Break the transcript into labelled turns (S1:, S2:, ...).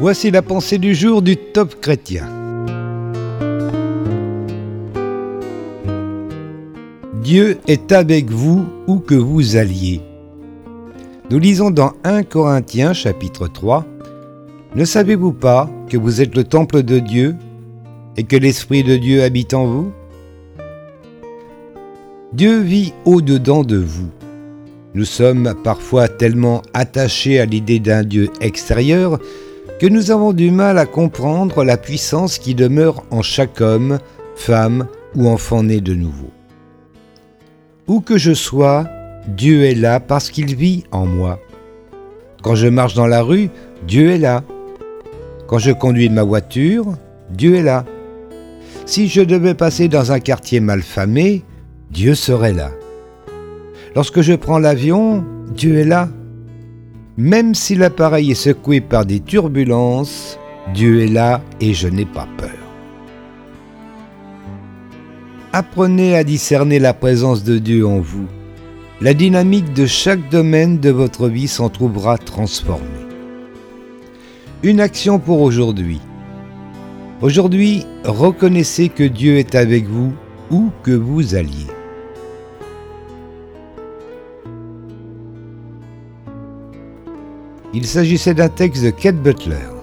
S1: Voici la pensée du jour du top chrétien. Dieu est avec vous où que vous alliez. Nous lisons dans 1 Corinthiens chapitre 3 Ne savez-vous pas que vous êtes le temple de Dieu et que l'Esprit de Dieu habite en vous? Dieu vit au-dedans de vous. Nous sommes parfois tellement attachés à l'idée d'un Dieu extérieur que nous avons du mal à comprendre la puissance qui demeure en chaque homme, femme ou enfant né de nouveau. Où que je sois, Dieu est là parce qu'il vit en moi. Quand je marche dans la rue, Dieu est là. Quand je conduis ma voiture, Dieu est là. Si je devais passer dans un quartier malfamé, Dieu serait là. Lorsque je prends l'avion, Dieu est là. Même si l'appareil est secoué par des turbulences, Dieu est là et je n'ai pas peur. Apprenez à discerner la présence de Dieu en vous. La dynamique de chaque domaine de votre vie s'en trouvera transformée. Une action pour aujourd'hui. Aujourd'hui, reconnaissez que Dieu est avec vous où que vous alliez. Il s'agissait d'un texte de Kate Butler.